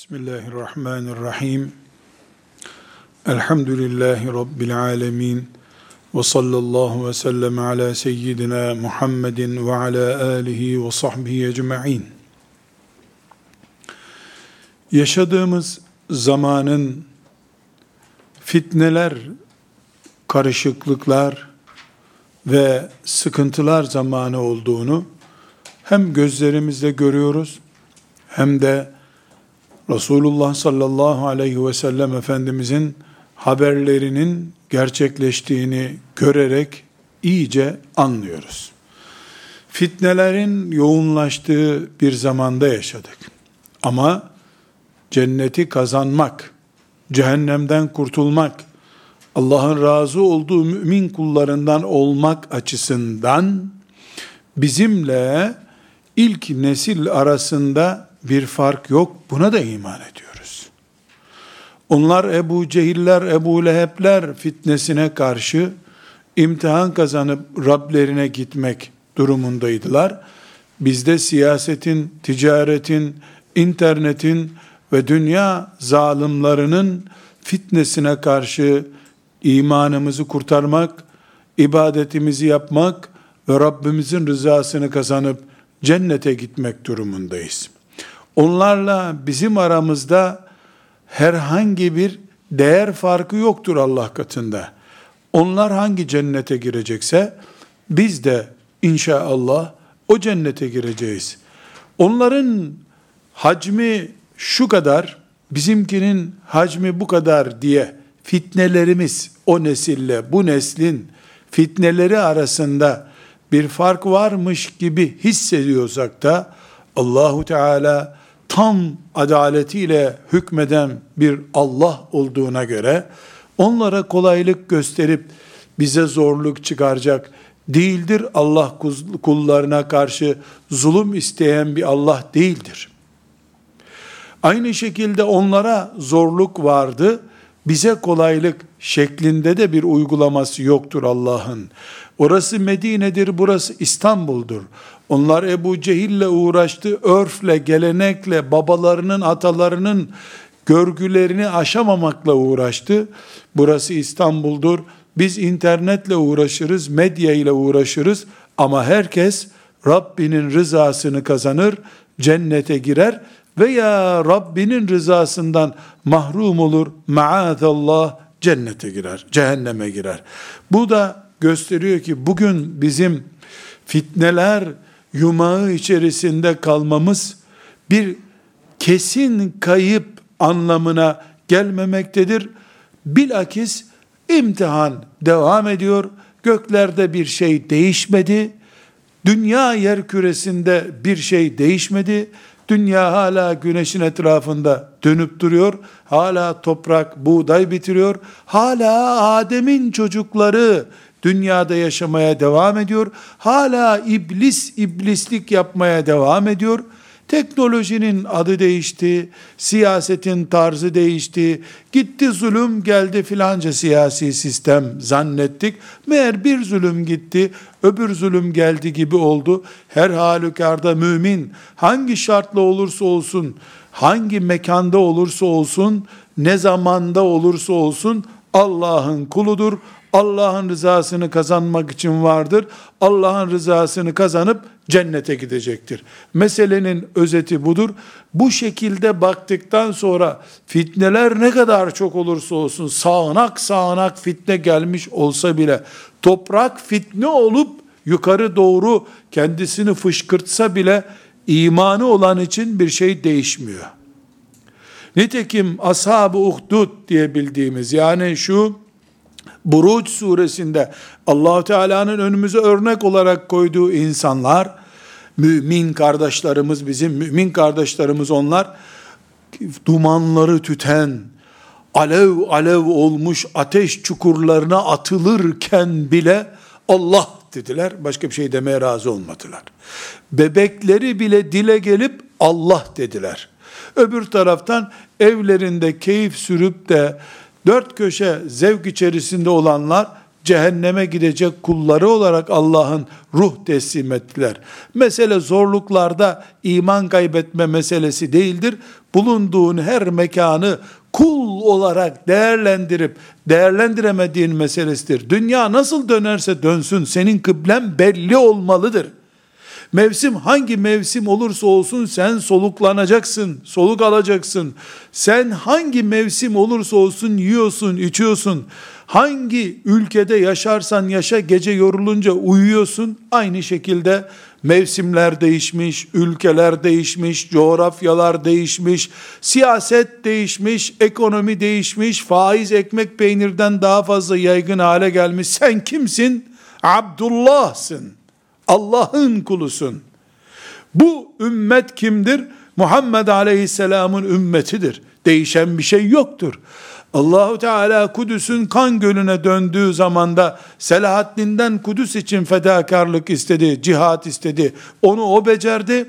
Bismillahirrahmanirrahim. Elhamdülillahi Rabbil alemin. Ve sallallahu ve sellem ala seyyidina Muhammedin ve ala alihi ve sahbihi ecma'in. Yaşadığımız zamanın fitneler, karışıklıklar ve sıkıntılar zamanı olduğunu hem gözlerimizle görüyoruz hem de Resulullah sallallahu aleyhi ve sellem Efendimizin haberlerinin gerçekleştiğini görerek iyice anlıyoruz. Fitnelerin yoğunlaştığı bir zamanda yaşadık. Ama cenneti kazanmak, cehennemden kurtulmak, Allah'ın razı olduğu mümin kullarından olmak açısından bizimle ilk nesil arasında bir fark yok. Buna da iman ediyoruz. Onlar Ebu Cehiller, Ebu Lehebler fitnesine karşı imtihan kazanıp Rablerine gitmek durumundaydılar. Bizde siyasetin, ticaretin, internetin ve dünya zalimlerinin fitnesine karşı imanımızı kurtarmak, ibadetimizi yapmak ve Rabbimizin rızasını kazanıp cennete gitmek durumundayız. Onlarla bizim aramızda herhangi bir değer farkı yoktur Allah katında. Onlar hangi cennete girecekse biz de inşallah o cennete gireceğiz. Onların hacmi şu kadar, bizimkinin hacmi bu kadar diye fitnelerimiz o nesille bu neslin fitneleri arasında bir fark varmış gibi hissediyorsak da Allahu Teala tam adaletiyle hükmeden bir Allah olduğuna göre onlara kolaylık gösterip bize zorluk çıkaracak değildir. Allah kullarına karşı zulüm isteyen bir Allah değildir. Aynı şekilde onlara zorluk vardı. Bize kolaylık şeklinde de bir uygulaması yoktur Allah'ın. Orası Medine'dir, burası İstanbul'dur. Onlar Ebu Cehil'le uğraştı, örfle, gelenekle, babalarının, atalarının görgülerini aşamamakla uğraştı. Burası İstanbul'dur. Biz internetle uğraşırız, medya ile uğraşırız ama herkes Rabbinin rızasını kazanır, cennete girer veya Rabbinin rızasından mahrum olur, maazallah cennete girer, cehenneme girer. Bu da gösteriyor ki bugün bizim fitneler yumağı içerisinde kalmamız bir kesin kayıp anlamına gelmemektedir. Bilakis imtihan devam ediyor. Göklerde bir şey değişmedi. Dünya yer küresinde bir şey değişmedi. Dünya hala güneşin etrafında dönüp duruyor. Hala toprak buğday bitiriyor. Hala Adem'in çocukları dünyada yaşamaya devam ediyor. Hala iblis iblislik yapmaya devam ediyor. Teknolojinin adı değişti, siyasetin tarzı değişti, gitti zulüm geldi filanca siyasi sistem zannettik. Meğer bir zulüm gitti, öbür zulüm geldi gibi oldu. Her halükarda mümin hangi şartla olursa olsun, hangi mekanda olursa olsun, ne zamanda olursa olsun Allah'ın kuludur. Allah'ın rızasını kazanmak için vardır. Allah'ın rızasını kazanıp cennete gidecektir. Meselenin özeti budur. Bu şekilde baktıktan sonra fitneler ne kadar çok olursa olsun sağanak sağanak fitne gelmiş olsa bile toprak fitne olup yukarı doğru kendisini fışkırtsa bile imanı olan için bir şey değişmiyor. Nitekim ashab-ı uhdud diye bildiğimiz yani şu Buruç suresinde allah Teala'nın önümüze örnek olarak koyduğu insanlar, mümin kardeşlerimiz bizim, mümin kardeşlerimiz onlar, dumanları tüten, alev alev olmuş ateş çukurlarına atılırken bile Allah dediler. Başka bir şey demeye razı olmadılar. Bebekleri bile dile gelip Allah dediler. Öbür taraftan evlerinde keyif sürüp de dört köşe zevk içerisinde olanlar cehenneme gidecek kulları olarak Allah'ın ruh teslim ettiler. Mesele zorluklarda iman kaybetme meselesi değildir. bulunduğun her mekanı kul olarak değerlendirip değerlendiremediğin meselesidir. Dünya nasıl dönerse dönsün senin kıblen belli olmalıdır. Mevsim hangi mevsim olursa olsun sen soluklanacaksın, soluk alacaksın. Sen hangi mevsim olursa olsun yiyorsun, içiyorsun. Hangi ülkede yaşarsan yaşa gece yorulunca uyuyorsun. Aynı şekilde mevsimler değişmiş, ülkeler değişmiş, coğrafyalar değişmiş, siyaset değişmiş, ekonomi değişmiş, faiz ekmek peynirden daha fazla yaygın hale gelmiş. Sen kimsin? Abdullah'sın. Allah'ın kulusun. Bu ümmet kimdir? Muhammed Aleyhisselam'ın ümmetidir. Değişen bir şey yoktur. Allahu Teala Kudüs'ün kan gölüne döndüğü zamanda Selahaddin'den Kudüs için fedakarlık istedi, cihat istedi. Onu o becerdi.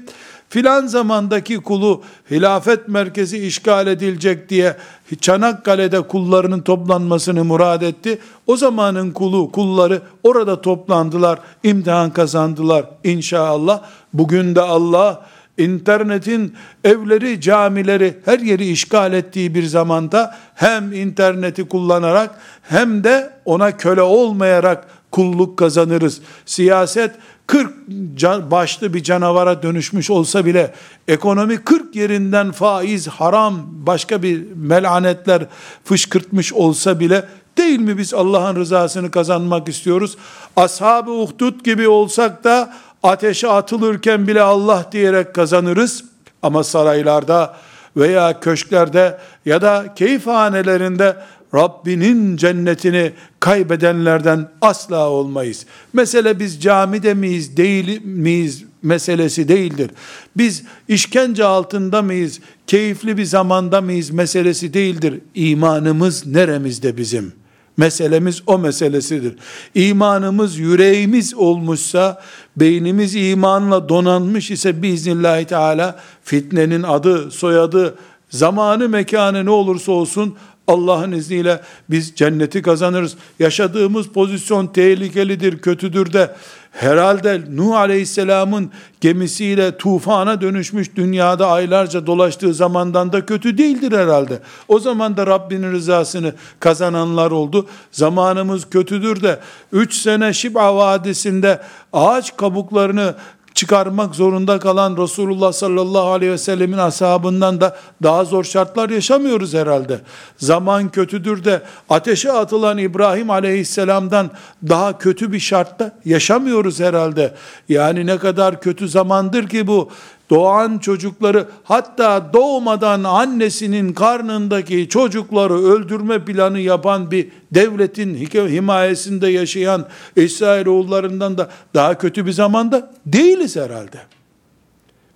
Filan zamandaki kulu hilafet merkezi işgal edilecek diye Çanakkale'de kullarının toplanmasını murad etti. O zamanın kulu, kulları orada toplandılar, imtihan kazandılar inşallah. Bugün de Allah internetin evleri, camileri, her yeri işgal ettiği bir zamanda hem interneti kullanarak hem de ona köle olmayarak kulluk kazanırız. Siyaset 40 can, başlı bir canavara dönüşmüş olsa bile ekonomi 40 yerinden faiz, haram, başka bir melanetler fışkırtmış olsa bile değil mi biz Allah'ın rızasını kazanmak istiyoruz? Ashab-ı Uhdud gibi olsak da ateşe atılırken bile Allah diyerek kazanırız. Ama saraylarda veya köşklerde ya da keyifhanelerinde Rabbinin cennetini kaybedenlerden asla olmayız. Mesele biz camide miyiz, değil miyiz meselesi değildir. Biz işkence altında mıyız, keyifli bir zamanda mıyız meselesi değildir. İmanımız neremizde bizim? Meselemiz o meselesidir. İmanımız yüreğimiz olmuşsa, beynimiz imanla donanmış ise biiznillahü teala fitnenin adı, soyadı, zamanı, mekanı ne olursa olsun Allah'ın izniyle biz cenneti kazanırız. Yaşadığımız pozisyon tehlikelidir, kötüdür de herhalde Nuh Aleyhisselam'ın gemisiyle tufana dönüşmüş dünyada aylarca dolaştığı zamandan da kötü değildir herhalde. O zaman da Rabbinin rızasını kazananlar oldu. Zamanımız kötüdür de 3 sene Şib'a Vadisi'nde ağaç kabuklarını çıkarmak zorunda kalan Resulullah sallallahu aleyhi ve sellemin ashabından da daha zor şartlar yaşamıyoruz herhalde. Zaman kötüdür de ateşe atılan İbrahim aleyhisselamdan daha kötü bir şartta yaşamıyoruz herhalde. Yani ne kadar kötü zamandır ki bu doğan çocukları hatta doğmadan annesinin karnındaki çocukları öldürme planı yapan bir devletin himayesinde yaşayan İsrailoğullarından da daha kötü bir zamanda değiliz herhalde.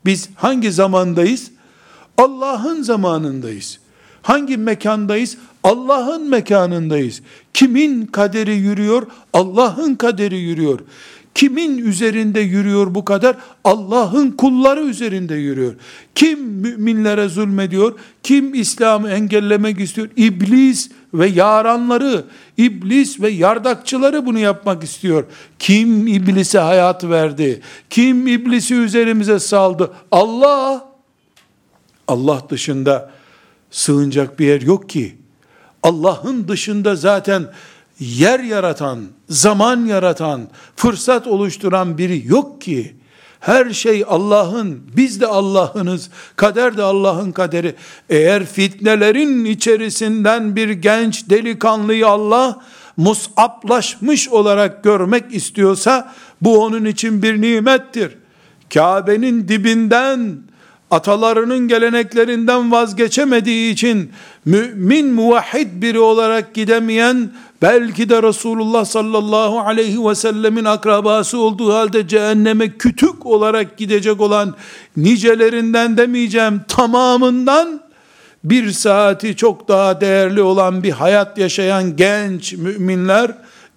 Biz hangi zamandayız? Allah'ın zamanındayız. Hangi mekandayız? Allah'ın mekanındayız. Kimin kaderi yürüyor? Allah'ın kaderi yürüyor. Kimin üzerinde yürüyor bu kadar? Allah'ın kulları üzerinde yürüyor. Kim müminlere zulmediyor? Kim İslam'ı engellemek istiyor? İblis ve yaranları, iblis ve yardakçıları bunu yapmak istiyor. Kim iblise hayat verdi? Kim iblisi üzerimize saldı? Allah. Allah dışında sığınacak bir yer yok ki. Allah'ın dışında zaten yer yaratan, zaman yaratan, fırsat oluşturan biri yok ki. Her şey Allah'ın, biz de Allah'ınız, kader de Allah'ın kaderi. Eğer fitnelerin içerisinden bir genç delikanlıyı Allah musaplaşmış olarak görmek istiyorsa bu onun için bir nimettir. Kabe'nin dibinden atalarının geleneklerinden vazgeçemediği için mümin muvahhid biri olarak gidemeyen belki de Resulullah sallallahu aleyhi ve sellemin akrabası olduğu halde cehenneme kütük olarak gidecek olan nicelerinden demeyeceğim tamamından bir saati çok daha değerli olan bir hayat yaşayan genç müminler,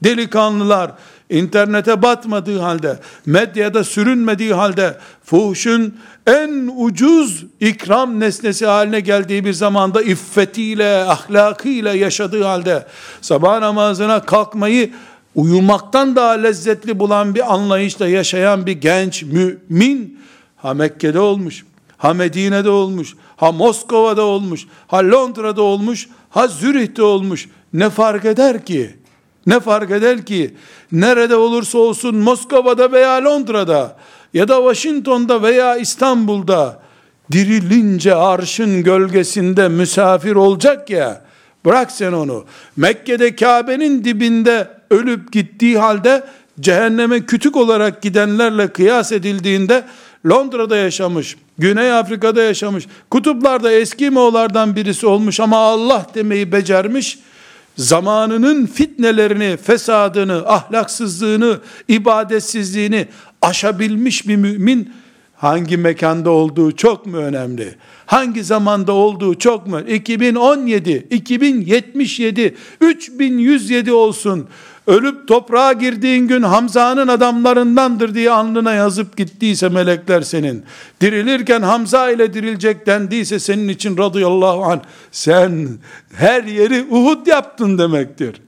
delikanlılar, internete batmadığı halde, medyada sürünmediği halde, fuhuşun en ucuz ikram nesnesi haline geldiği bir zamanda iffetiyle, ahlakıyla yaşadığı halde, sabah namazına kalkmayı uyumaktan daha lezzetli bulan bir anlayışla yaşayan bir genç mümin, ha Mekke'de olmuş, ha Medine'de olmuş, ha Moskova'da olmuş, ha Londra'da olmuş, ha Zürih'te olmuş. Ne fark eder ki? Ne fark eder ki? Nerede olursa olsun Moskova'da veya Londra'da ya da Washington'da veya İstanbul'da dirilince arşın gölgesinde misafir olacak ya, bırak sen onu. Mekke'de Kabe'nin dibinde ölüp gittiği halde cehenneme kütük olarak gidenlerle kıyas edildiğinde Londra'da yaşamış, Güney Afrika'da yaşamış, kutuplarda eski Moğollardan birisi olmuş ama Allah demeyi becermiş, zamanının fitnelerini, fesadını, ahlaksızlığını, ibadetsizliğini aşabilmiş bir mümin, hangi mekanda olduğu çok mu önemli? Hangi zamanda olduğu çok mu? 2017, 2077, 3107 olsun ölüp toprağa girdiğin gün Hamza'nın adamlarındandır diye alnına yazıp gittiyse melekler senin, dirilirken Hamza ile dirilecek dendiyse senin için radıyallahu anh, sen her yeri Uhud yaptın demektir.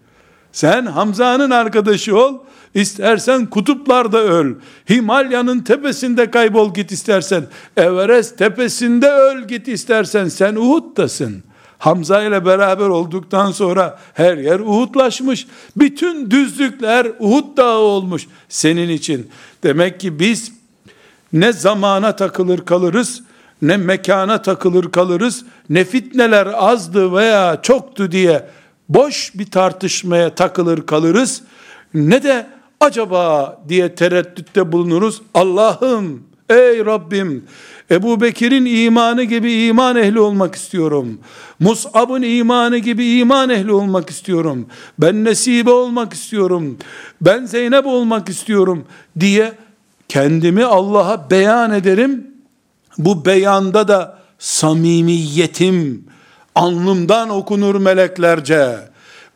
Sen Hamza'nın arkadaşı ol, istersen kutuplarda öl, Himalya'nın tepesinde kaybol git istersen, Everest tepesinde öl git istersen, sen Uhud'tasın.'' Hamza ile beraber olduktan sonra her yer Uhudlaşmış. Bütün düzlükler Uhud dağı olmuş senin için. Demek ki biz ne zamana takılır kalırız, ne mekana takılır kalırız, ne fitneler azdı veya çoktu diye boş bir tartışmaya takılır kalırız, ne de acaba diye tereddütte bulunuruz. Allah'ım, ey Rabbim, Ebu Bekir'in imanı gibi iman ehli olmak istiyorum. Mus'ab'ın imanı gibi iman ehli olmak istiyorum. Ben Nesibe olmak istiyorum. Ben Zeynep olmak istiyorum diye kendimi Allah'a beyan ederim. Bu beyanda da samimiyetim alnımdan okunur meleklerce.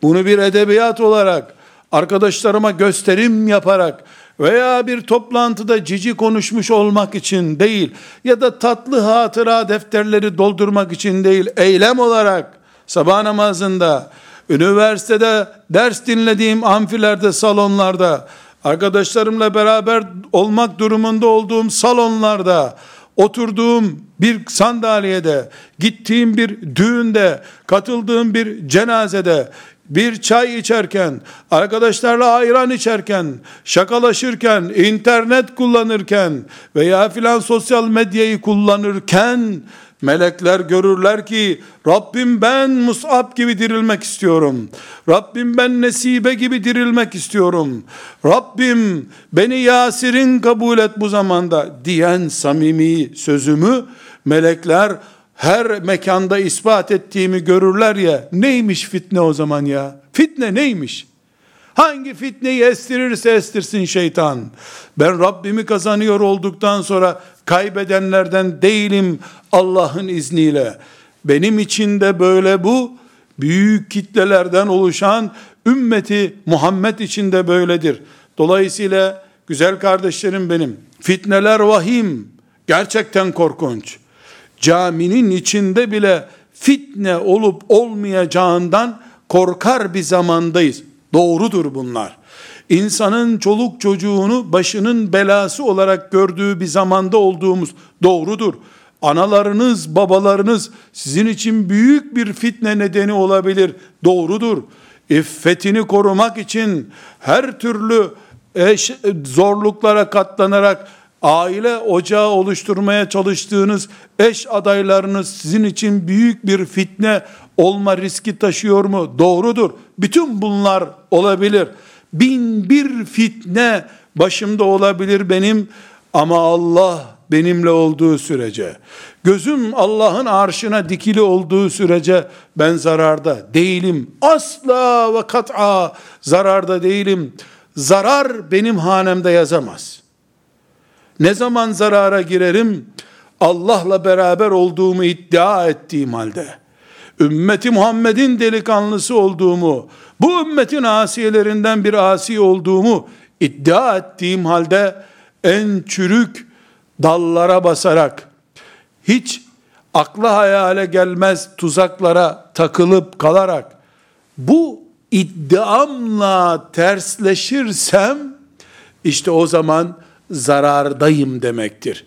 Bunu bir edebiyat olarak arkadaşlarıma gösterim yaparak veya bir toplantıda cici konuşmuş olmak için değil ya da tatlı hatıra defterleri doldurmak için değil eylem olarak sabah namazında üniversitede ders dinlediğim amfilerde salonlarda arkadaşlarımla beraber olmak durumunda olduğum salonlarda oturduğum bir sandalyede, gittiğim bir düğünde, katıldığım bir cenazede, bir çay içerken, arkadaşlarla ayran içerken, şakalaşırken, internet kullanırken veya filan sosyal medyayı kullanırken melekler görürler ki Rabbim ben Mus'ab gibi dirilmek istiyorum. Rabbim ben Nesibe gibi dirilmek istiyorum. Rabbim beni Yasir'in kabul et bu zamanda diyen samimi sözümü melekler her mekanda ispat ettiğimi görürler ya, neymiş fitne o zaman ya? Fitne neymiş? Hangi fitneyi estirirse estirsin şeytan. Ben Rabbimi kazanıyor olduktan sonra kaybedenlerden değilim Allah'ın izniyle. Benim için de böyle bu büyük kitlelerden oluşan ümmeti Muhammed için de böyledir. Dolayısıyla güzel kardeşlerim benim fitneler vahim gerçekten korkunç caminin içinde bile fitne olup olmayacağından korkar bir zamandayız. Doğrudur bunlar. İnsanın çoluk çocuğunu başının belası olarak gördüğü bir zamanda olduğumuz doğrudur. Analarınız, babalarınız sizin için büyük bir fitne nedeni olabilir. Doğrudur. İffetini korumak için her türlü zorluklara katlanarak aile ocağı oluşturmaya çalıştığınız eş adaylarınız sizin için büyük bir fitne olma riski taşıyor mu? Doğrudur. Bütün bunlar olabilir. Bin bir fitne başımda olabilir benim ama Allah benimle olduğu sürece, gözüm Allah'ın arşına dikili olduğu sürece ben zararda değilim. Asla ve kat'a zararda değilim. Zarar benim hanemde yazamaz. Ne zaman zarara girerim? Allah'la beraber olduğumu iddia ettiğim halde, ümmeti Muhammed'in delikanlısı olduğumu, bu ümmetin asiyelerinden bir asi olduğumu iddia ettiğim halde, en çürük dallara basarak, hiç akla hayale gelmez tuzaklara takılıp kalarak, bu iddiamla tersleşirsem, işte o zaman zarardayım demektir.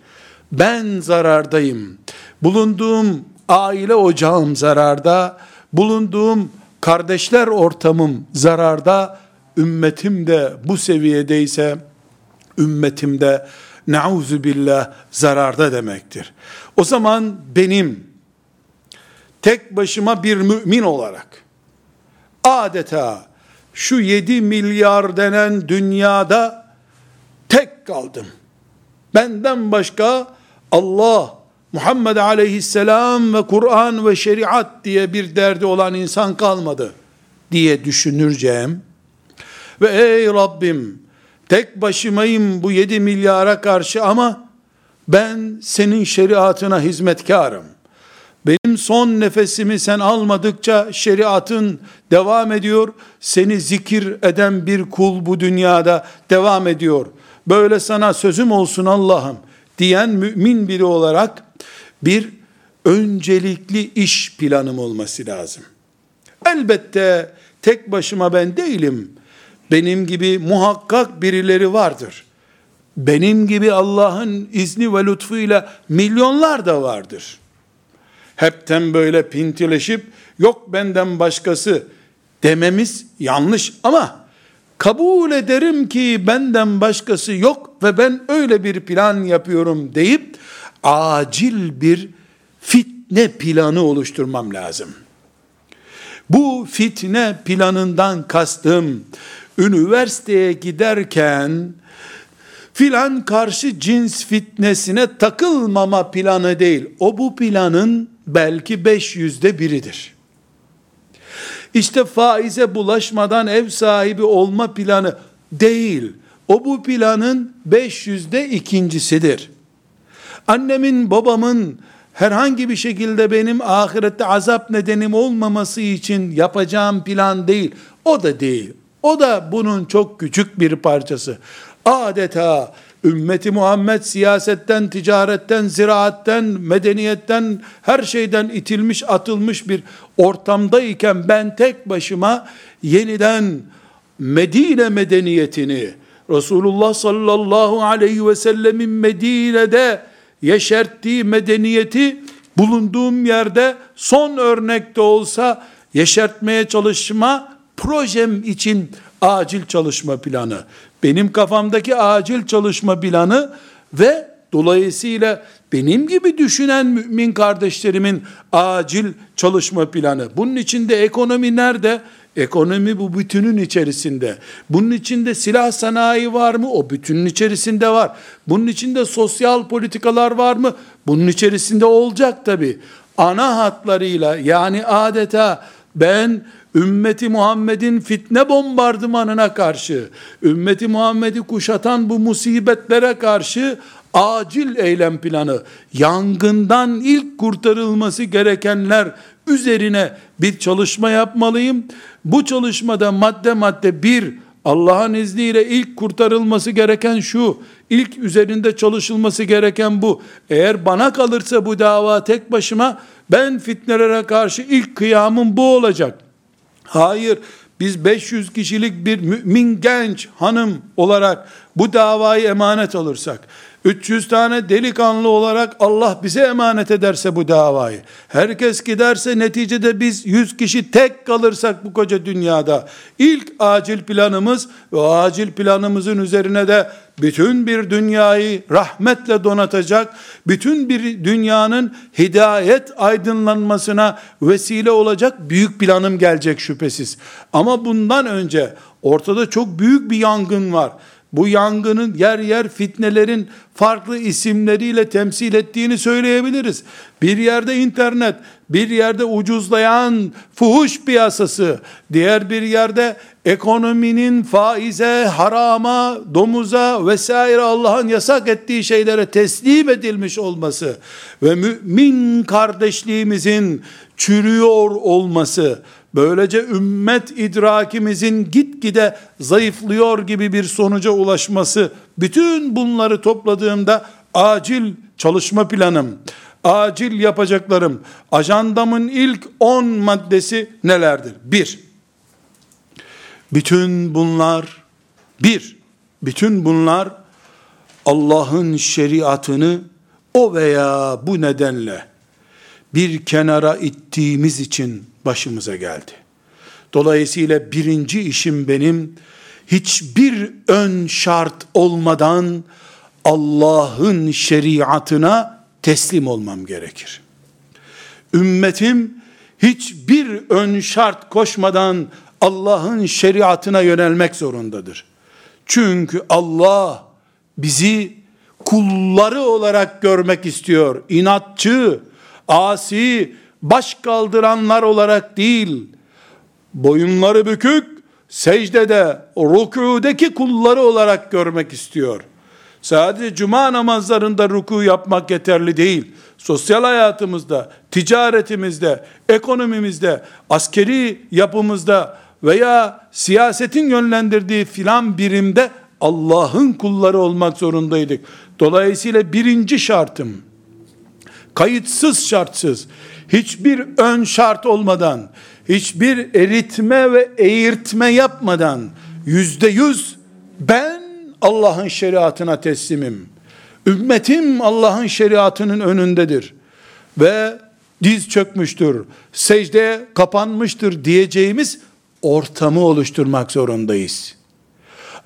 Ben zarardayım. Bulunduğum aile ocağım zararda, bulunduğum kardeşler ortamım zararda, ümmetim de bu seviyedeyse, ümmetim de nauzu billah zararda demektir. O zaman benim tek başıma bir mümin olarak adeta şu 7 milyar denen dünyada kaldım. Benden başka Allah, Muhammed aleyhisselam ve Kur'an ve şeriat diye bir derdi olan insan kalmadı diye düşünürcem ve ey Rabbim tek başımayım bu 7 milyara karşı ama ben senin şeriatına hizmetkarım. Benim son nefesimi sen almadıkça şeriatın devam ediyor. Seni zikir eden bir kul bu dünyada devam ediyor. Böyle sana sözüm olsun Allah'ım diyen mümin biri olarak bir öncelikli iş planım olması lazım. Elbette tek başıma ben değilim. Benim gibi muhakkak birileri vardır. Benim gibi Allah'ın izni ve lütfuyla milyonlar da vardır. Hepten böyle pintileşip yok benden başkası dememiz yanlış ama kabul ederim ki benden başkası yok ve ben öyle bir plan yapıyorum deyip acil bir fitne planı oluşturmam lazım. Bu fitne planından kastım üniversiteye giderken filan karşı cins fitnesine takılmama planı değil. O bu planın belki 500'de biridir. İşte faize bulaşmadan ev sahibi olma planı değil. O bu planın 500'de ikincisidir. Annemin, babamın herhangi bir şekilde benim ahirette azap nedenim olmaması için yapacağım plan değil. O da değil. O da bunun çok küçük bir parçası. Adeta ümmeti Muhammed siyasetten, ticaretten, ziraatten, medeniyetten, her şeyden itilmiş, atılmış bir ortamdayken ben tek başıma yeniden Medine medeniyetini, Resulullah sallallahu aleyhi ve sellemin Medine'de yeşerttiği medeniyeti bulunduğum yerde son örnekte olsa yeşertmeye çalışma projem için acil çalışma planı. Benim kafamdaki acil çalışma planı ve dolayısıyla benim gibi düşünen mümin kardeşlerimin acil çalışma planı. Bunun içinde ekonomi nerede? Ekonomi bu bütünün içerisinde. Bunun içinde silah sanayi var mı? O bütünün içerisinde var. Bunun içinde sosyal politikalar var mı? Bunun içerisinde olacak tabi. Ana hatlarıyla yani adeta ben ümmeti Muhammed'in fitne bombardımanına karşı, ümmeti Muhammed'i kuşatan bu musibetlere karşı acil eylem planı, yangından ilk kurtarılması gerekenler üzerine bir çalışma yapmalıyım. Bu çalışmada madde madde bir, Allah'ın izniyle ilk kurtarılması gereken şu, ilk üzerinde çalışılması gereken bu. Eğer bana kalırsa bu dava tek başıma, ben fitnelere karşı ilk kıyamım bu olacak. Hayır, biz 500 kişilik bir mümin genç hanım olarak bu davayı emanet alırsak, 300 tane delikanlı olarak Allah bize emanet ederse bu davayı, herkes giderse neticede biz 100 kişi tek kalırsak bu koca dünyada, ilk acil planımız ve acil planımızın üzerine de bütün bir dünyayı rahmetle donatacak, bütün bir dünyanın hidayet aydınlanmasına vesile olacak büyük planım gelecek şüphesiz. Ama bundan önce ortada çok büyük bir yangın var bu yangının yer yer fitnelerin farklı isimleriyle temsil ettiğini söyleyebiliriz. Bir yerde internet, bir yerde ucuzlayan fuhuş piyasası, diğer bir yerde ekonominin faize, harama, domuza vesaire Allah'ın yasak ettiği şeylere teslim edilmiş olması ve mümin kardeşliğimizin çürüyor olması, böylece ümmet idrakimizin gitgide zayıflıyor gibi bir sonuca ulaşması, bütün bunları topladığımda acil çalışma planım, acil yapacaklarım, ajandamın ilk 10 maddesi nelerdir? Bir, bütün bunlar, bir, bütün bunlar Allah'ın şeriatını o veya bu nedenle bir kenara ittiğimiz için başımıza geldi. Dolayısıyla birinci işim benim hiçbir ön şart olmadan Allah'ın şeriatına teslim olmam gerekir. Ümmetim hiçbir ön şart koşmadan Allah'ın şeriatına yönelmek zorundadır. Çünkü Allah bizi kulları olarak görmek istiyor. İnatçı, asi, baş kaldıranlar olarak değil, boyunları bükük, secdede, rükûdeki kulları olarak görmek istiyor. Sadece cuma namazlarında ruku yapmak yeterli değil. Sosyal hayatımızda, ticaretimizde, ekonomimizde, askeri yapımızda veya siyasetin yönlendirdiği filan birimde Allah'ın kulları olmak zorundaydık. Dolayısıyla birinci şartım, kayıtsız şartsız, hiçbir ön şart olmadan, hiçbir eritme ve eğirtme yapmadan, yüzde yüz ben Allah'ın şeriatına teslimim. Ümmetim Allah'ın şeriatının önündedir. Ve diz çökmüştür, secdeye kapanmıştır diyeceğimiz ortamı oluşturmak zorundayız.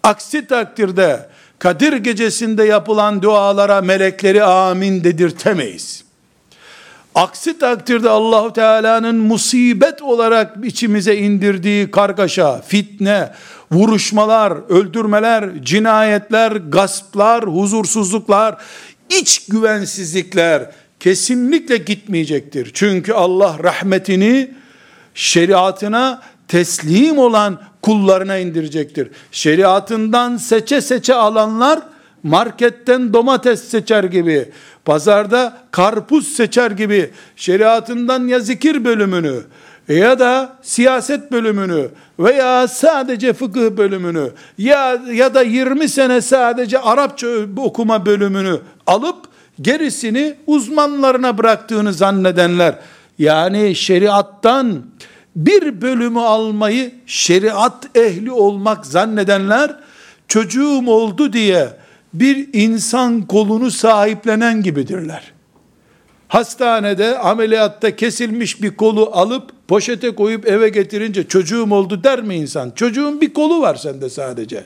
Aksi takdirde Kadir gecesinde yapılan dualara melekleri amin dedirtemeyiz. Aksi takdirde Allahu Teala'nın musibet olarak içimize indirdiği kargaşa, fitne, vuruşmalar, öldürmeler, cinayetler, gasplar, huzursuzluklar, iç güvensizlikler kesinlikle gitmeyecektir. Çünkü Allah rahmetini şeriatına teslim olan kullarına indirecektir. Şeriatından seçe seçe alanlar marketten domates seçer gibi, pazarda karpuz seçer gibi şeriatından ya zikir bölümünü ya da siyaset bölümünü veya sadece fıkıh bölümünü ya ya da 20 sene sadece Arapça okuma bölümünü alıp gerisini uzmanlarına bıraktığını zannedenler yani şeriattan bir bölümü almayı şeriat ehli olmak zannedenler çocuğum oldu diye bir insan kolunu sahiplenen gibidirler. Hastanede ameliyatta kesilmiş bir kolu alıp poşete koyup eve getirince çocuğum oldu der mi insan? Çocuğun bir kolu var sende sadece.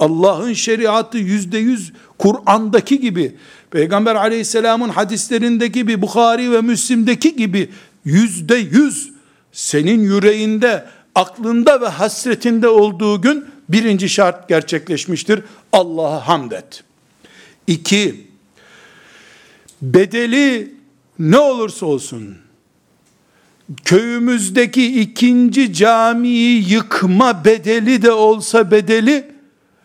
Allah'ın şeriatı yüzde yüz Kur'an'daki gibi, Peygamber aleyhisselamın hadislerindeki gibi, Bukhari ve Müslim'deki gibi yüzde yüz senin yüreğinde, aklında ve hasretinde olduğu gün birinci şart gerçekleşmiştir. Allah'a hamd et. İki, bedeli ne olursa olsun, köyümüzdeki ikinci camiyi yıkma bedeli de olsa bedeli,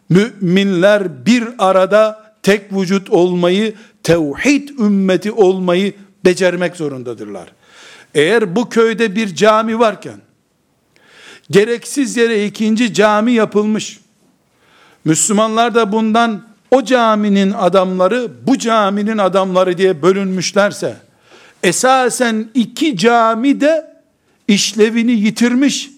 müminler bir arada tek vücut olmayı, tevhid ümmeti olmayı becermek zorundadırlar. Eğer bu köyde bir cami varken, gereksiz yere ikinci cami yapılmış, Müslümanlar da bundan o caminin adamları, bu caminin adamları diye bölünmüşlerse, esasen iki cami de işlevini yitirmiş,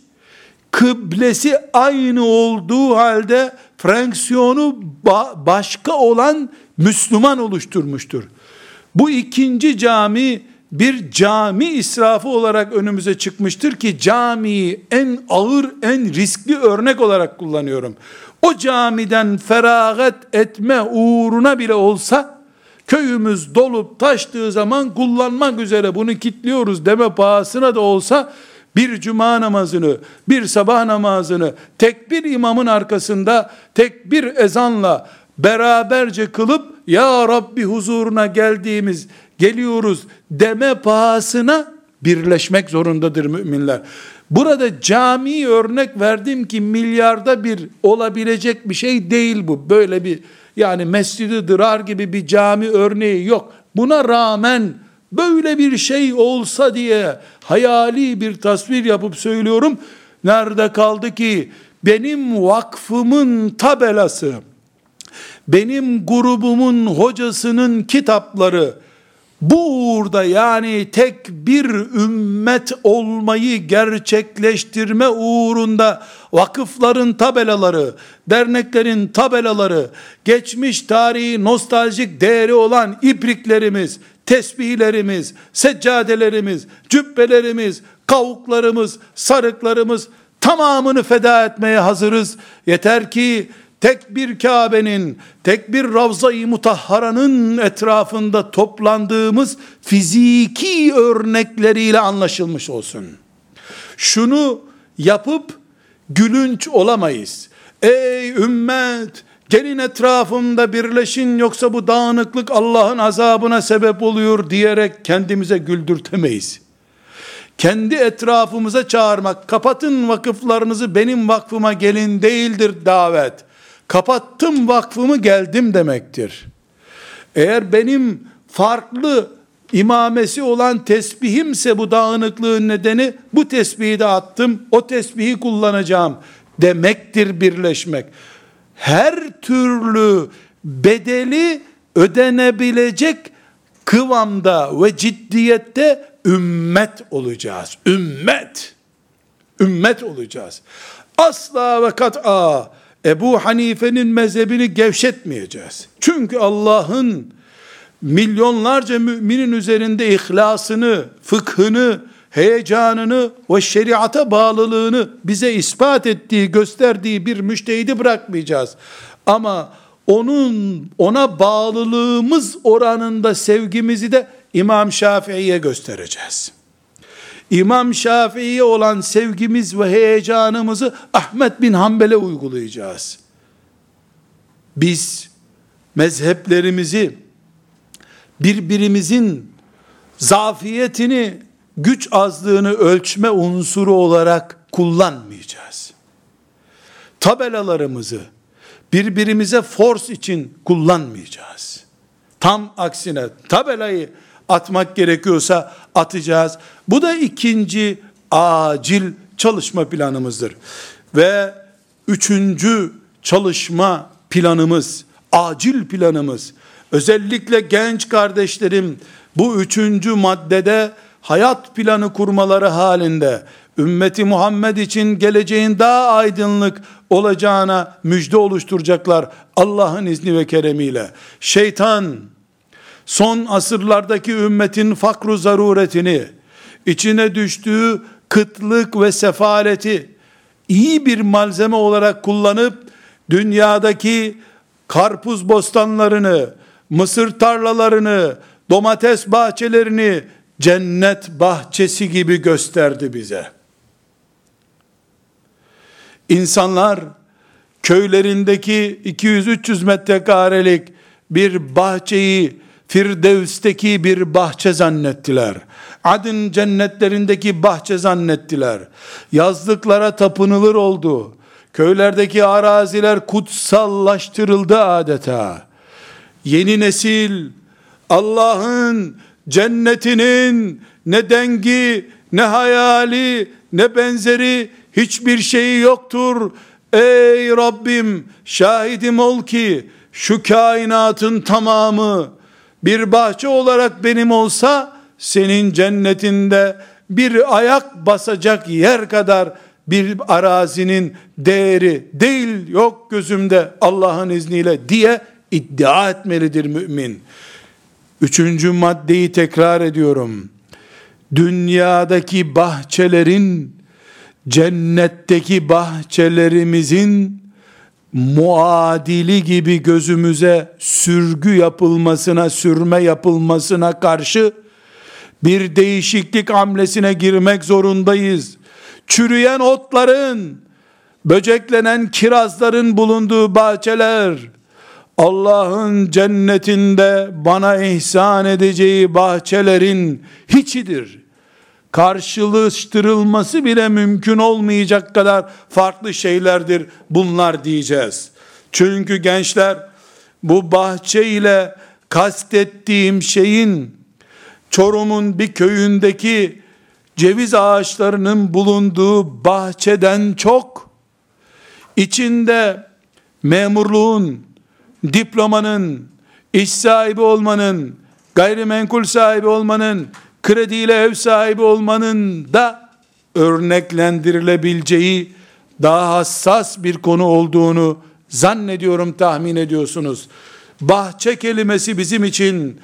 kıblesi aynı olduğu halde fonksiyonu ba- başka olan Müslüman oluşturmuştur. Bu ikinci cami bir cami israfı olarak önümüze çıkmıştır ki camiyi en ağır, en riskli örnek olarak kullanıyorum. O camiden feragat etme uğruna bile olsa köyümüz dolup taştığı zaman kullanmak üzere bunu kitliyoruz deme pahasına da olsa bir cuma namazını, bir sabah namazını tek bir imamın arkasında tek bir ezanla beraberce kılıp ya Rabbi huzuruna geldiğimiz geliyoruz deme pahasına birleşmek zorundadır müminler. Burada cami örnek verdim ki milyarda bir olabilecek bir şey değil bu. Böyle bir yani mescidi dırar gibi bir cami örneği yok. Buna rağmen böyle bir şey olsa diye hayali bir tasvir yapıp söylüyorum. Nerede kaldı ki benim vakfımın tabelası, benim grubumun hocasının kitapları, burada yani tek bir ümmet olmayı gerçekleştirme uğrunda vakıfların tabelaları, derneklerin tabelaları, geçmiş tarihi nostaljik değeri olan ipriklerimiz, tesbihlerimiz, seccadelerimiz, cübbelerimiz, kavuklarımız, sarıklarımız tamamını feda etmeye hazırız. Yeter ki tek bir Kabe'nin, tek bir Ravza-i Mutahhara'nın etrafında toplandığımız fiziki örnekleriyle anlaşılmış olsun. Şunu yapıp gülünç olamayız. Ey ümmet, gelin etrafımda birleşin yoksa bu dağınıklık Allah'ın azabına sebep oluyor diyerek kendimize güldürtemeyiz. Kendi etrafımıza çağırmak, kapatın vakıflarınızı benim vakfıma gelin değildir davet kapattım vakfımı geldim demektir. Eğer benim farklı imamesi olan tesbihimse bu dağınıklığın nedeni bu tesbihi de attım o tesbihi kullanacağım demektir birleşmek. Her türlü bedeli ödenebilecek kıvamda ve ciddiyette ümmet olacağız. Ümmet. Ümmet olacağız. Asla ve kat'a Ebu Hanife'nin mezhebini gevşetmeyeceğiz. Çünkü Allah'ın milyonlarca müminin üzerinde ihlasını, fıkhını, heyecanını ve şeriata bağlılığını bize ispat ettiği, gösterdiği bir müştehidi bırakmayacağız. Ama onun ona bağlılığımız oranında sevgimizi de İmam Şafii'ye göstereceğiz. İmam Şafii'ye olan sevgimiz ve heyecanımızı Ahmet bin Hanbel'e uygulayacağız. Biz mezheplerimizi birbirimizin zafiyetini, güç azlığını ölçme unsuru olarak kullanmayacağız. Tabelalarımızı birbirimize force için kullanmayacağız. Tam aksine tabelayı atmak gerekiyorsa atacağız. Bu da ikinci acil çalışma planımızdır. Ve üçüncü çalışma planımız, acil planımız, özellikle genç kardeşlerim bu üçüncü maddede hayat planı kurmaları halinde ümmeti Muhammed için geleceğin daha aydınlık olacağına müjde oluşturacaklar Allah'ın izni ve keremiyle. Şeytan son asırlardaki ümmetin fakru zaruretini, içine düştüğü kıtlık ve sefaleti iyi bir malzeme olarak kullanıp dünyadaki karpuz bostanlarını, mısır tarlalarını, domates bahçelerini cennet bahçesi gibi gösterdi bize. İnsanlar köylerindeki 200-300 metrekarelik bir bahçeyi Firdevs'teki bir bahçe zannettiler. Adın cennetlerindeki bahçe zannettiler. Yazlıklara tapınılır oldu. Köylerdeki araziler kutsallaştırıldı adeta. Yeni nesil Allah'ın cennetinin ne dengi, ne hayali, ne benzeri hiçbir şeyi yoktur. Ey Rabbim şahidim ol ki şu kainatın tamamı bir bahçe olarak benim olsa senin cennetinde bir ayak basacak yer kadar bir arazinin değeri değil yok gözümde Allah'ın izniyle diye iddia etmelidir mümin. Üçüncü maddeyi tekrar ediyorum. Dünyadaki bahçelerin cennetteki bahçelerimizin muadili gibi gözümüze sürgü yapılmasına, sürme yapılmasına karşı bir değişiklik hamlesine girmek zorundayız. Çürüyen otların, böceklenen kirazların bulunduğu bahçeler, Allah'ın cennetinde bana ihsan edeceği bahçelerin hiçidir karşılaştırılması bile mümkün olmayacak kadar farklı şeylerdir bunlar diyeceğiz. Çünkü gençler bu bahçe ile kastettiğim şeyin Çorum'un bir köyündeki ceviz ağaçlarının bulunduğu bahçeden çok içinde memurluğun, diplomanın, iş sahibi olmanın, gayrimenkul sahibi olmanın, krediyle ev sahibi olmanın da örneklendirilebileceği daha hassas bir konu olduğunu zannediyorum tahmin ediyorsunuz. Bahçe kelimesi bizim için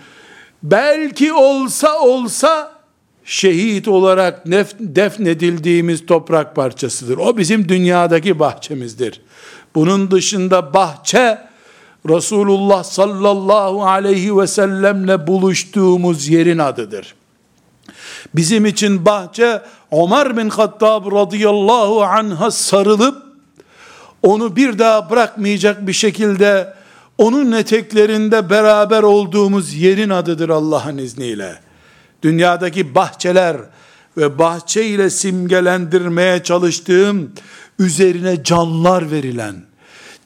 belki olsa olsa şehit olarak nef, defnedildiğimiz toprak parçasıdır. O bizim dünyadaki bahçemizdir. Bunun dışında bahçe Resulullah sallallahu aleyhi ve sellemle buluştuğumuz yerin adıdır. Bizim için bahçe Ömer bin Hattab radıyallahu anh'a sarılıp onu bir daha bırakmayacak bir şekilde onun eteklerinde beraber olduğumuz yerin adıdır Allah'ın izniyle. Dünyadaki bahçeler ve bahçe ile simgelendirmeye çalıştığım üzerine canlar verilen,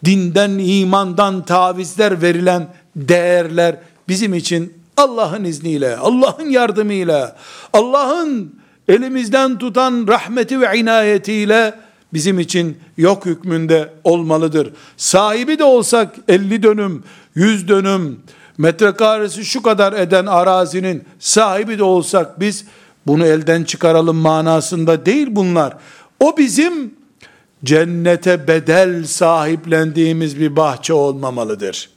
dinden, imandan tavizler verilen değerler bizim için Allah'ın izniyle, Allah'ın yardımıyla, Allah'ın elimizden tutan rahmeti ve inayetiyle bizim için yok hükmünde olmalıdır. Sahibi de olsak 50 dönüm, 100 dönüm, metrekaresi şu kadar eden arazinin sahibi de olsak biz bunu elden çıkaralım manasında değil bunlar. O bizim cennete bedel sahiplendiğimiz bir bahçe olmamalıdır.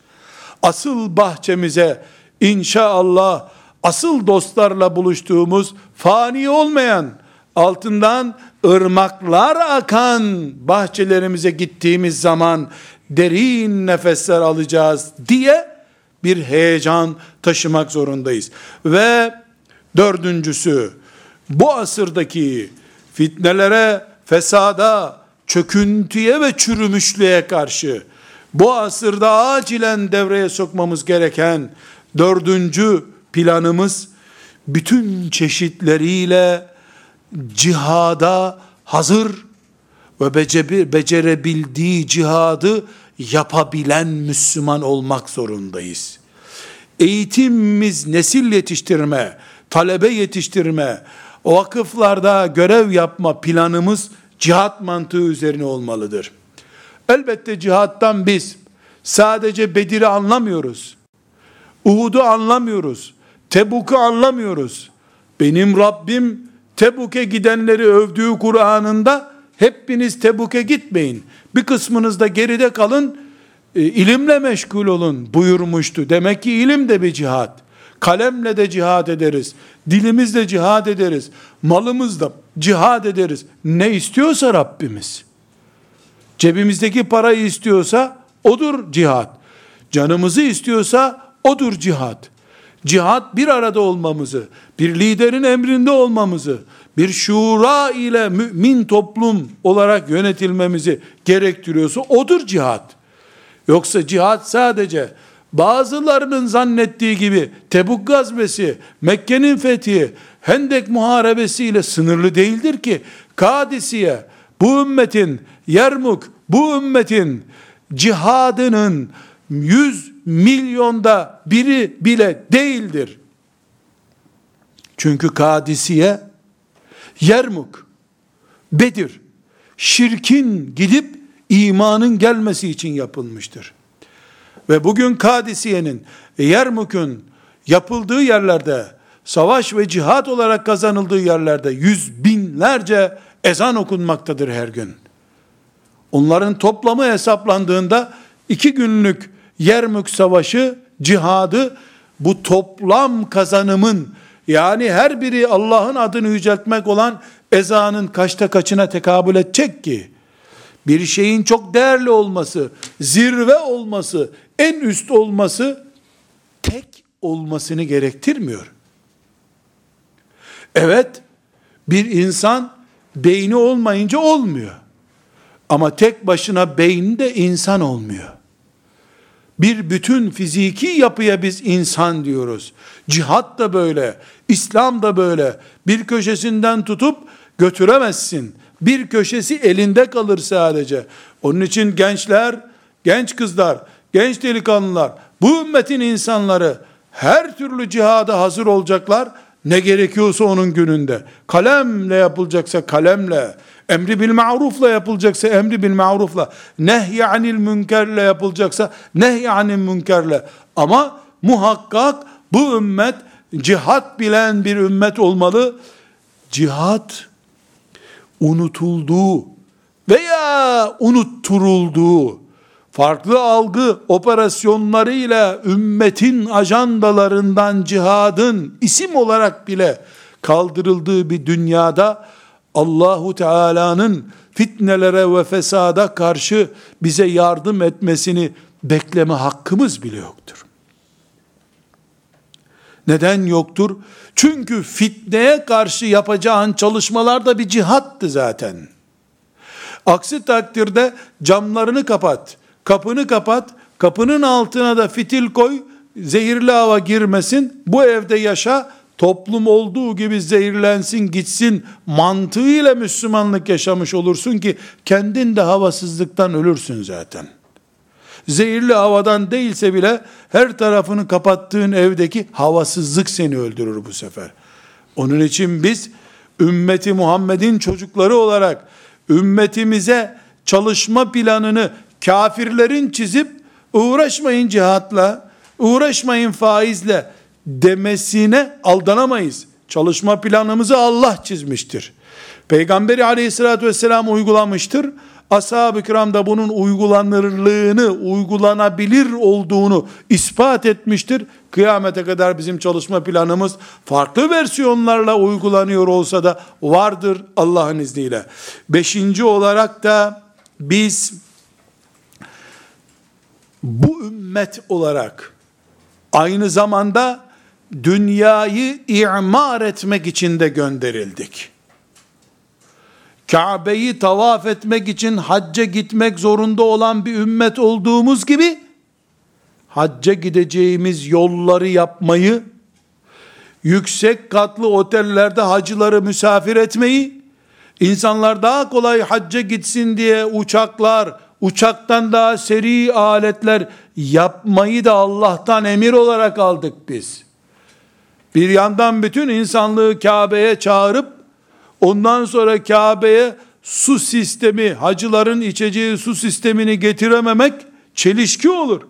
Asıl bahçemize inşallah asıl dostlarla buluştuğumuz fani olmayan altından ırmaklar akan bahçelerimize gittiğimiz zaman derin nefesler alacağız diye bir heyecan taşımak zorundayız. Ve dördüncüsü bu asırdaki fitnelere, fesada, çöküntüye ve çürümüşlüğe karşı bu asırda acilen devreye sokmamız gereken dördüncü planımız bütün çeşitleriyle cihada hazır ve becerebildiği cihadı yapabilen Müslüman olmak zorundayız. Eğitimimiz nesil yetiştirme, talebe yetiştirme, vakıflarda görev yapma planımız cihat mantığı üzerine olmalıdır. Elbette cihattan biz sadece Bedir'i anlamıyoruz. Uhud'u anlamıyoruz. Tebuk'u anlamıyoruz. Benim Rabbim Tebuk'e gidenleri övdüğü Kur'an'ında hepiniz Tebuk'e gitmeyin. Bir kısmınız da geride kalın, e, ilimle meşgul olun buyurmuştu. Demek ki ilim de bir cihat. Kalemle de cihad ederiz. Dilimizle cihad ederiz. Malımızla cihad ederiz. Ne istiyorsa Rabbimiz. Cebimizdeki parayı istiyorsa odur cihat. Canımızı istiyorsa odur cihat. Cihat bir arada olmamızı, bir liderin emrinde olmamızı, bir şura ile mümin toplum olarak yönetilmemizi gerektiriyorsa odur cihat. Yoksa cihat sadece bazılarının zannettiği gibi Tebuk gazvesi, Mekke'nin fethi, Hendek muharebesi ile sınırlı değildir ki. Kadisiye, bu ümmetin, Yermuk, bu ümmetin cihadının yüz milyonda biri bile değildir. Çünkü Kadisiye, Yermuk, Bedir, şirkin gidip imanın gelmesi için yapılmıştır. Ve bugün Kadisiye'nin, Yermuk'un yapıldığı yerlerde, savaş ve cihat olarak kazanıldığı yerlerde yüz binlerce ezan okunmaktadır her gün. Onların toplamı hesaplandığında iki günlük Yermük Savaşı, cihadı bu toplam kazanımın yani her biri Allah'ın adını yüceltmek olan ezanın kaçta kaçına tekabül edecek ki? Bir şeyin çok değerli olması, zirve olması, en üst olması tek olmasını gerektirmiyor. Evet, bir insan beyni olmayınca olmuyor. Ama tek başına beyni insan olmuyor. Bir bütün fiziki yapıya biz insan diyoruz. Cihat da böyle, İslam da böyle. Bir köşesinden tutup götüremezsin. Bir köşesi elinde kalır sadece. Onun için gençler, genç kızlar, genç delikanlılar, bu ümmetin insanları her türlü cihada hazır olacaklar. Ne gerekiyorsa onun gününde. Kalemle yapılacaksa kalemle, emri bil marufla yapılacaksa emri bil marufla, nehy anil münkerle yapılacaksa nehy anil münkerle. Ama muhakkak bu ümmet cihat bilen bir ümmet olmalı. Cihat unutulduğu veya unutturulduğu farklı algı operasyonlarıyla ümmetin ajandalarından cihadın isim olarak bile kaldırıldığı bir dünyada Allahu Teala'nın fitnelere ve fesada karşı bize yardım etmesini bekleme hakkımız bile yoktur. Neden yoktur? Çünkü fitneye karşı yapacağın çalışmalar da bir cihattı zaten. Aksi takdirde camlarını kapat, kapını kapat, kapının altına da fitil koy, zehirli hava girmesin, bu evde yaşa, toplum olduğu gibi zehirlensin gitsin mantığıyla Müslümanlık yaşamış olursun ki kendin de havasızlıktan ölürsün zaten. Zehirli havadan değilse bile her tarafını kapattığın evdeki havasızlık seni öldürür bu sefer. Onun için biz ümmeti Muhammed'in çocukları olarak ümmetimize çalışma planını kafirlerin çizip uğraşmayın cihatla, uğraşmayın faizle demesine aldanamayız. Çalışma planımızı Allah çizmiştir. Peygamberi aleyhissalatü vesselam uygulamıştır. Ashab-ı kiram da bunun uygulanırlığını, uygulanabilir olduğunu ispat etmiştir. Kıyamete kadar bizim çalışma planımız farklı versiyonlarla uygulanıyor olsa da vardır Allah'ın izniyle. Beşinci olarak da biz bu ümmet olarak aynı zamanda dünyayı imar etmek için de gönderildik. Kabe'yi tavaf etmek için hacca gitmek zorunda olan bir ümmet olduğumuz gibi hacca gideceğimiz yolları yapmayı, yüksek katlı otellerde hacıları misafir etmeyi, insanlar daha kolay hacca gitsin diye uçaklar, uçaktan daha seri aletler yapmayı da Allah'tan emir olarak aldık biz. Bir yandan bütün insanlığı Kabe'ye çağırıp ondan sonra Kabe'ye su sistemi, hacıların içeceği su sistemini getirememek çelişki olur.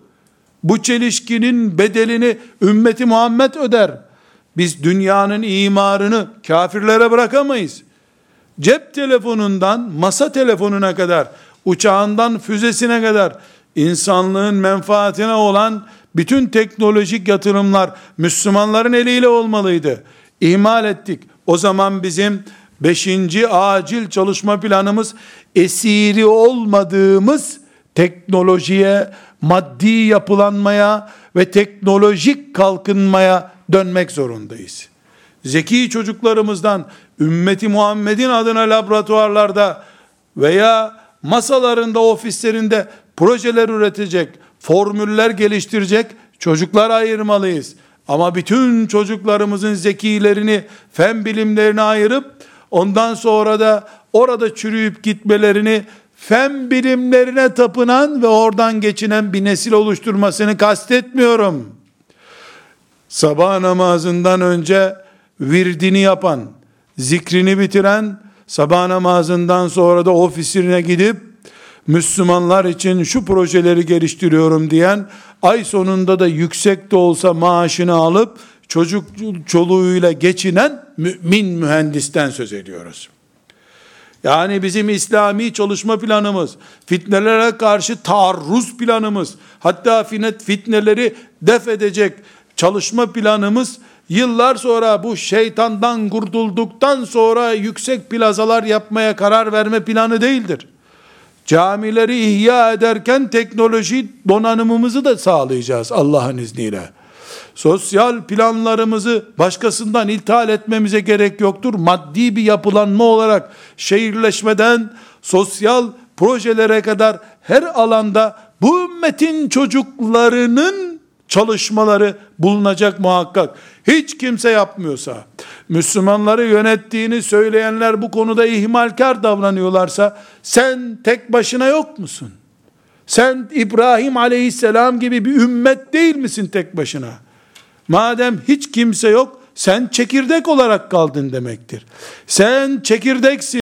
Bu çelişkinin bedelini ümmeti Muhammed öder. Biz dünyanın imarını kafirlere bırakamayız. Cep telefonundan masa telefonuna kadar, uçağından füzesine kadar insanlığın menfaatine olan bütün teknolojik yatırımlar Müslümanların eliyle olmalıydı. İhmal ettik. O zaman bizim beşinci acil çalışma planımız esiri olmadığımız teknolojiye, maddi yapılanmaya ve teknolojik kalkınmaya dönmek zorundayız. Zeki çocuklarımızdan ümmeti Muhammed'in adına laboratuvarlarda veya masalarında, ofislerinde projeler üretecek, formüller geliştirecek çocuklar ayırmalıyız. Ama bütün çocuklarımızın zekilerini, fen bilimlerine ayırıp ondan sonra da orada çürüyüp gitmelerini fen bilimlerine tapınan ve oradan geçinen bir nesil oluşturmasını kastetmiyorum. Sabah namazından önce virdini yapan, zikrini bitiren, sabah namazından sonra da ofisine gidip Müslümanlar için şu projeleri geliştiriyorum diyen ay sonunda da yüksek de olsa maaşını alıp çocuk çoluğuyla geçinen mümin mühendisten söz ediyoruz. Yani bizim İslami çalışma planımız, fitnelere karşı taarruz planımız, hatta fitneleri def edecek çalışma planımız, yıllar sonra bu şeytandan kurtulduktan sonra yüksek plazalar yapmaya karar verme planı değildir. Camileri ihya ederken teknoloji donanımımızı da sağlayacağız Allah'ın izniyle. Sosyal planlarımızı başkasından ithal etmemize gerek yoktur. Maddi bir yapılanma olarak şehirleşmeden sosyal projelere kadar her alanda bu ümmetin çocuklarının çalışmaları bulunacak muhakkak. Hiç kimse yapmıyorsa, Müslümanları yönettiğini söyleyenler bu konuda ihmalkar davranıyorlarsa, sen tek başına yok musun? Sen İbrahim aleyhisselam gibi bir ümmet değil misin tek başına? Madem hiç kimse yok, sen çekirdek olarak kaldın demektir. Sen çekirdeksin.